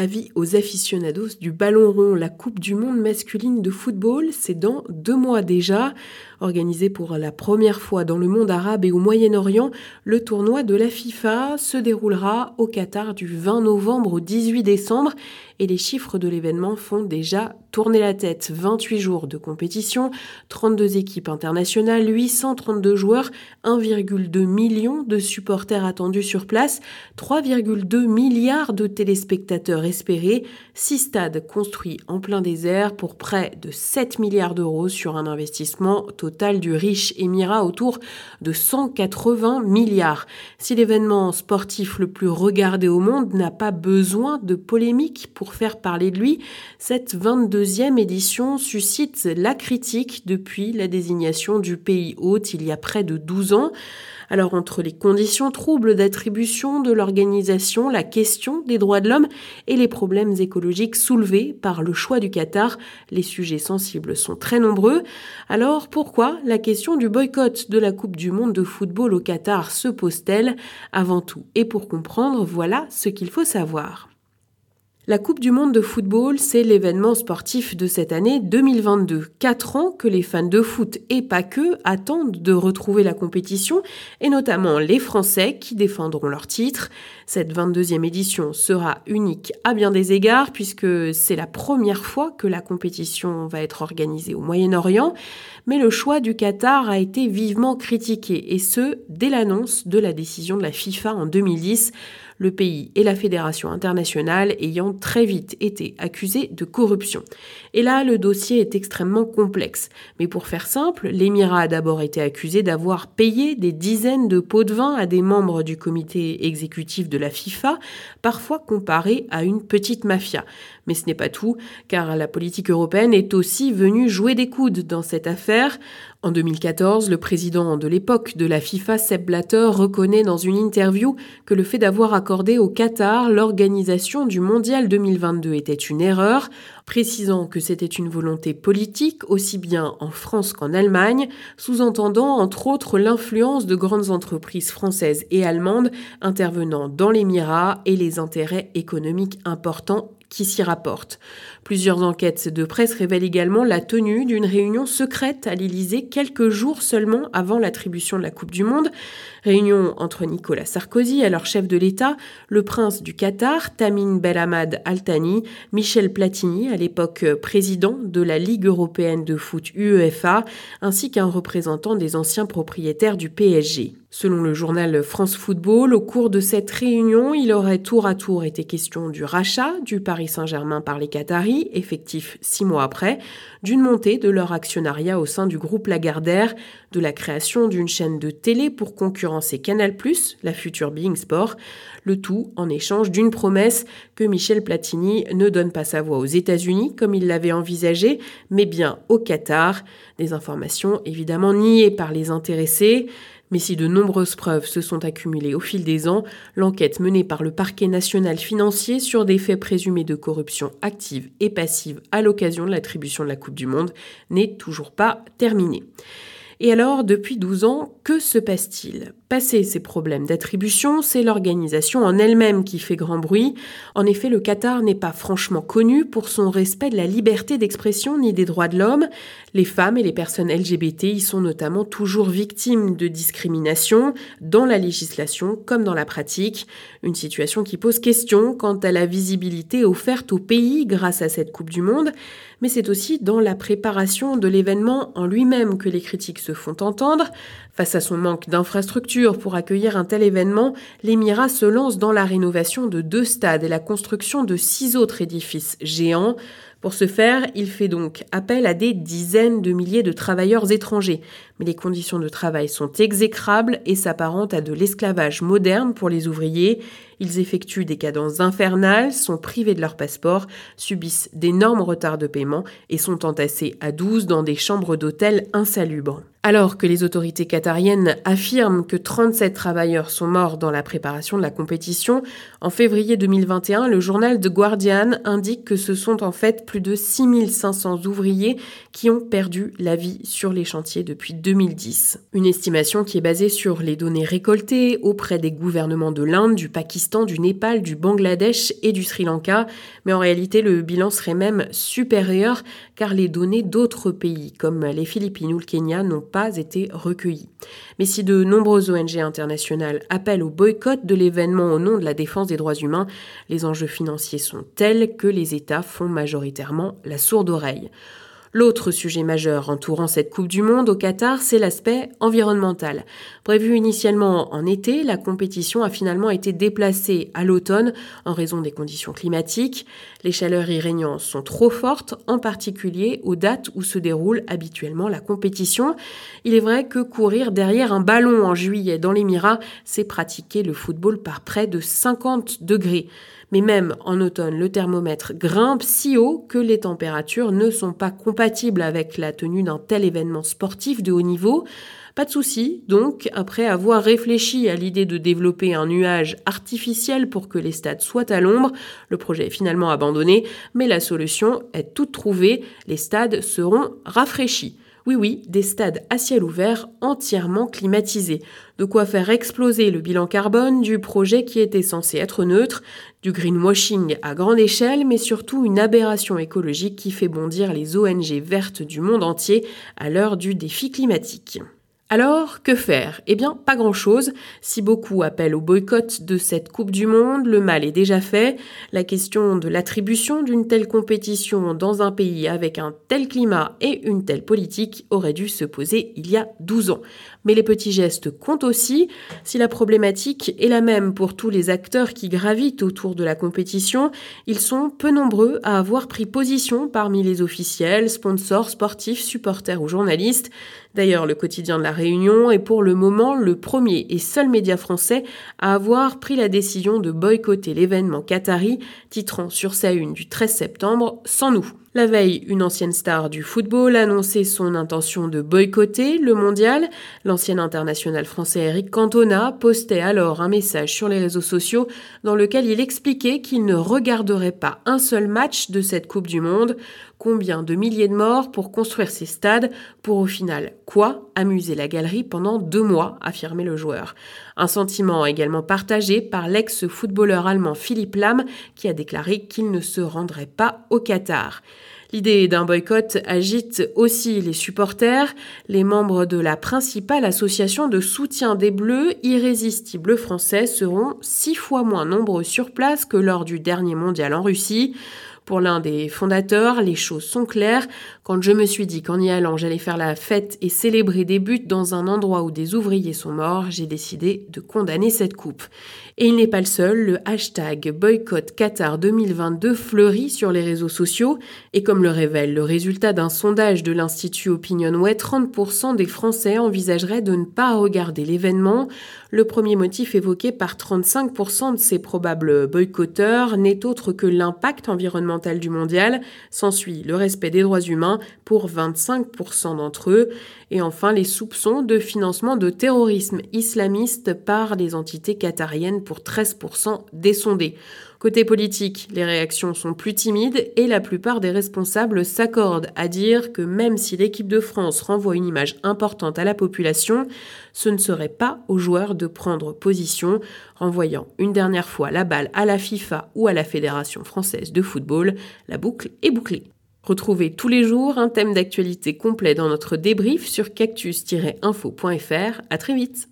Avis aux aficionados du ballon rond, la Coupe du monde masculine de football, c'est dans deux mois déjà. Organisé pour la première fois dans le monde arabe et au Moyen-Orient, le tournoi de la FIFA se déroulera au Qatar du 20 novembre au 18 décembre et les chiffres de l'événement font déjà tourner la tête. 28 jours de compétition, 32 équipes internationales, 832 joueurs, 1,2 million de supporters attendus sur place, 3,2 milliards de téléspectateurs espérés, 6 stades construits en plein désert pour près de 7 milliards d'euros sur un investissement total du riche émirat autour de 180 milliards. Si l'événement sportif le plus regardé au monde n'a pas besoin de polémique pour faire parler de lui, cette 22e édition suscite la critique depuis la désignation du pays hôte il y a près de 12 ans. Alors entre les conditions troubles d'attribution de l'organisation, la question des droits de l'homme et les problèmes écologiques soulevés par le choix du Qatar, les sujets sensibles sont très nombreux. Alors pourquoi la question du boycott de la Coupe du monde de football au Qatar se pose-t-elle? Avant tout et pour comprendre, voilà ce qu'il faut savoir. La Coupe du Monde de football, c'est l'événement sportif de cette année 2022. Quatre ans que les fans de foot et pas que attendent de retrouver la compétition, et notamment les Français qui défendront leur titre. Cette 22e édition sera unique à bien des égards puisque c'est la première fois que la compétition va être organisée au Moyen-Orient, mais le choix du Qatar a été vivement critiqué, et ce, dès l'annonce de la décision de la FIFA en 2010 le pays et la Fédération internationale ayant très vite été accusés de corruption. Et là, le dossier est extrêmement complexe. Mais pour faire simple, l'Émirat a d'abord été accusé d'avoir payé des dizaines de pots de vin à des membres du comité exécutif de la FIFA, parfois comparé à une petite mafia. Mais ce n'est pas tout, car la politique européenne est aussi venue jouer des coudes dans cette affaire. En 2014, le président de l'époque de la FIFA, Sepp Blatter, reconnaît dans une interview que le fait d'avoir accordé au Qatar l'organisation du Mondial 2022 était une erreur, précisant que c'était une volonté politique aussi bien en France qu'en Allemagne, sous-entendant entre autres l'influence de grandes entreprises françaises et allemandes intervenant dans l'Émirat et les intérêts économiques importants qui s'y rapportent. Plusieurs enquêtes de presse révèlent également la tenue d'une réunion secrète à l'Élysée quelques jours seulement avant l'attribution de la Coupe du Monde. Réunion entre Nicolas Sarkozy, alors chef de l'État, le prince du Qatar, Tamim Belhamad Al Thani, Michel Platini, l'époque président de la Ligue européenne de foot UEFA, ainsi qu'un représentant des anciens propriétaires du PSG. Selon le journal France Football, au cours de cette réunion, il aurait tour à tour été question du rachat du Paris Saint-Germain par les Qataris, effectif six mois après, d'une montée de leur actionnariat au sein du groupe Lagardère, de la création d'une chaîne de télé pour concurrencer Canal+, la future Being Sport, le tout en échange d'une promesse que Michel Platini ne donne pas sa voix aux États-Unis comme il l'avait envisagé, mais bien au Qatar. Des informations évidemment niées par les intéressés. Mais si de nombreuses preuves se sont accumulées au fil des ans, l'enquête menée par le parquet national financier sur des faits présumés de corruption active et passive à l'occasion de l'attribution de la Coupe du Monde n'est toujours pas terminée. Et alors, depuis 12 ans, que se passe-t-il? Passé ces problèmes d'attribution, c'est l'organisation en elle-même qui fait grand bruit. En effet, le Qatar n'est pas franchement connu pour son respect de la liberté d'expression ni des droits de l'homme. Les femmes et les personnes LGBT y sont notamment toujours victimes de discrimination dans la législation comme dans la pratique. Une situation qui pose question quant à la visibilité offerte au pays grâce à cette Coupe du Monde. Mais c'est aussi dans la préparation de l'événement en lui-même que les critiques se font entendre. Face à son manque d'infrastructures pour accueillir un tel événement, l'Émirat se lance dans la rénovation de deux stades et la construction de six autres édifices géants. Pour ce faire, il fait donc appel à des dizaines de milliers de travailleurs étrangers. Mais les conditions de travail sont exécrables et s'apparentent à de l'esclavage moderne pour les ouvriers. Ils effectuent des cadences infernales, sont privés de leur passeport, subissent d'énormes retards de paiement et sont entassés à 12 dans des chambres d'hôtel insalubres. Alors que les autorités qatariennes affirment que 37 travailleurs sont morts dans la préparation de la compétition, en février 2021, le journal The Guardian indique que ce sont en fait plus de 6500 ouvriers qui ont perdu la vie sur les chantiers depuis 2010. Une estimation qui est basée sur les données récoltées auprès des gouvernements de l'Inde, du Pakistan, du Népal, du Bangladesh et du Sri Lanka, mais en réalité le bilan serait même supérieur car les données d'autres pays comme les Philippines ou le Kenya n'ont pas été recueillis. Mais si de nombreuses ONG internationales appellent au boycott de l'événement au nom de la défense des droits humains, les enjeux financiers sont tels que les États font majoritairement la sourde oreille. L'autre sujet majeur entourant cette Coupe du Monde au Qatar, c'est l'aspect environnemental. Prévu initialement en été, la compétition a finalement été déplacée à l'automne en raison des conditions climatiques. Les chaleurs irrégnantes sont trop fortes, en particulier aux dates où se déroule habituellement la compétition. Il est vrai que courir derrière un ballon en juillet dans l'Émirat, c'est pratiquer le football par près de 50 degrés. Mais même en automne, le thermomètre grimpe si haut que les températures ne sont pas compatibles avec la tenue d'un tel événement sportif de haut niveau. Pas de souci, donc, après avoir réfléchi à l'idée de développer un nuage artificiel pour que les stades soient à l'ombre, le projet est finalement abandonné, mais la solution est toute trouvée, les stades seront rafraîchis. Oui, oui, des stades à ciel ouvert entièrement climatisés. De quoi faire exploser le bilan carbone du projet qui était censé être neutre, du greenwashing à grande échelle, mais surtout une aberration écologique qui fait bondir les ONG vertes du monde entier à l'heure du défi climatique. Alors, que faire? Eh bien, pas grand-chose. Si beaucoup appellent au boycott de cette Coupe du Monde, le mal est déjà fait. La question de l'attribution d'une telle compétition dans un pays avec un tel climat et une telle politique aurait dû se poser il y a 12 ans. Mais les petits gestes comptent aussi. Si la problématique est la même pour tous les acteurs qui gravitent autour de la compétition, ils sont peu nombreux à avoir pris position parmi les officiels, sponsors, sportifs, supporters ou journalistes. D'ailleurs, le quotidien de la Réunion est pour le moment le premier et seul média français à avoir pris la décision de boycotter l'événement qatari, titrant sur sa une du 13 septembre Sans nous. La veille, une ancienne star du football annonçait son intention de boycotter le mondial. L'ancien international français Eric Cantona postait alors un message sur les réseaux sociaux dans lequel il expliquait qu'il ne regarderait pas un seul match de cette Coupe du Monde. Combien de milliers de morts pour construire ces stades pour au final quoi Amuser la galerie pendant deux mois, affirmait le joueur. Un sentiment également partagé par l'ex-footballeur allemand Philippe Lam qui a déclaré qu'il ne se rendrait pas au Qatar. L'idée d'un boycott agite aussi les supporters. Les membres de la principale association de soutien des Bleus, Irrésistibles Français, seront six fois moins nombreux sur place que lors du dernier mondial en Russie. Pour l'un des fondateurs, les choses sont claires. Quand je me suis dit qu'en y allant, j'allais faire la fête et célébrer des buts dans un endroit où des ouvriers sont morts, j'ai décidé de condamner cette coupe. Et il n'est pas le seul, le hashtag boycott Qatar 2022 fleurit sur les réseaux sociaux. Et comme le révèle le résultat d'un sondage de l'Institut Opinionway, 30% des Français envisageraient de ne pas regarder l'événement. Le premier motif évoqué par 35% de ces probables boycotteurs n'est autre que l'impact environnemental du mondial. S'ensuit le respect des droits humains pour 25% d'entre eux. Et enfin les soupçons de financement de terrorisme islamiste par les entités qatariennes pour 13% des sondés. Côté politique, les réactions sont plus timides et la plupart des responsables s'accordent à dire que même si l'équipe de France renvoie une image importante à la population, ce ne serait pas aux joueurs de prendre position, renvoyant une dernière fois la balle à la FIFA ou à la Fédération française de football. La boucle est bouclée. Retrouvez tous les jours un thème d'actualité complet dans notre débrief sur cactus-info.fr. À très vite.